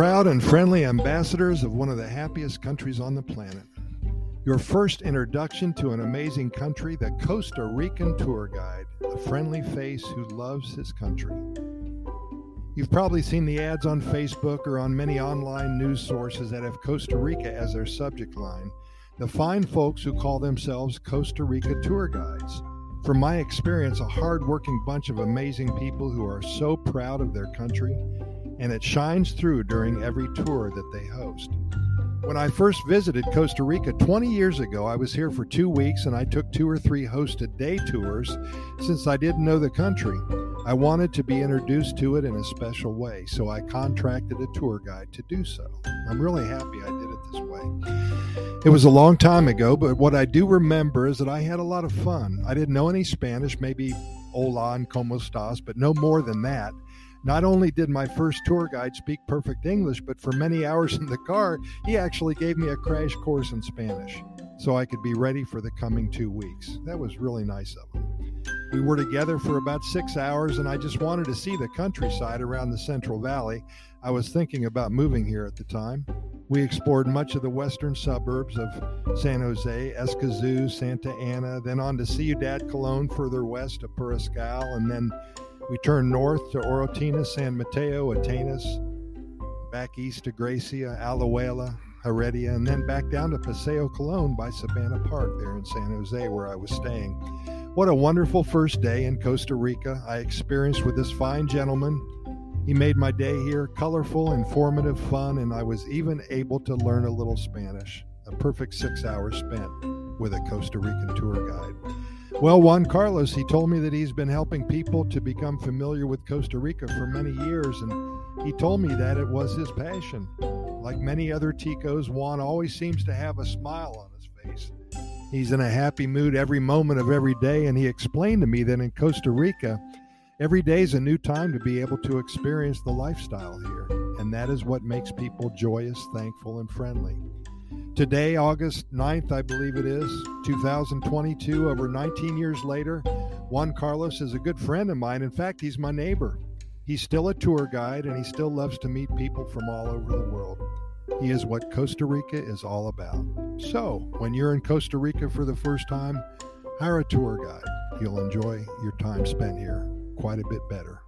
proud and friendly ambassadors of one of the happiest countries on the planet. Your first introduction to an amazing country, the Costa Rican tour guide, a friendly face who loves his country. You've probably seen the ads on Facebook or on many online news sources that have Costa Rica as their subject line. The fine folks who call themselves Costa Rica tour guides. From my experience, a hardworking bunch of amazing people who are so proud of their country, and it shines through during every tour that they host. When I first visited Costa Rica 20 years ago, I was here for two weeks and I took two or three hosted day tours since I didn't know the country. I wanted to be introduced to it in a special way, so I contracted a tour guide to do so. I'm really happy I did it this way. It was a long time ago, but what I do remember is that I had a lot of fun. I didn't know any Spanish, maybe hola and como estás, but no more than that. Not only did my first tour guide speak perfect English, but for many hours in the car, he actually gave me a crash course in Spanish so I could be ready for the coming two weeks. That was really nice of him. We were together for about six hours, and I just wanted to see the countryside around the Central Valley. I was thinking about moving here at the time. We explored much of the western suburbs of San Jose, Escazú, Santa Ana, then on to Ciudad Colon further west of Puriscal, and then we turned north to Orotina, San Mateo, Atenas, back east to Grecia, Alajuela, Heredia, and then back down to Paseo Colon by Sabana Park there in San Jose, where I was staying. What a wonderful first day in Costa Rica I experienced with this fine gentleman. He made my day here colorful, informative, fun, and I was even able to learn a little Spanish. A perfect six hours spent with a Costa Rican tour guide. Well, Juan Carlos, he told me that he's been helping people to become familiar with Costa Rica for many years, and he told me that it was his passion. Like many other Ticos, Juan always seems to have a smile on his face. He's in a happy mood every moment of every day, and he explained to me that in Costa Rica, every day is a new time to be able to experience the lifestyle here, and that is what makes people joyous, thankful, and friendly. Today, August 9th, I believe it is, 2022, over 19 years later, Juan Carlos is a good friend of mine. In fact, he's my neighbor. He's still a tour guide and he still loves to meet people from all over the world. He is what Costa Rica is all about. So, when you're in Costa Rica for the first time, hire a tour guide. You'll enjoy your time spent here quite a bit better.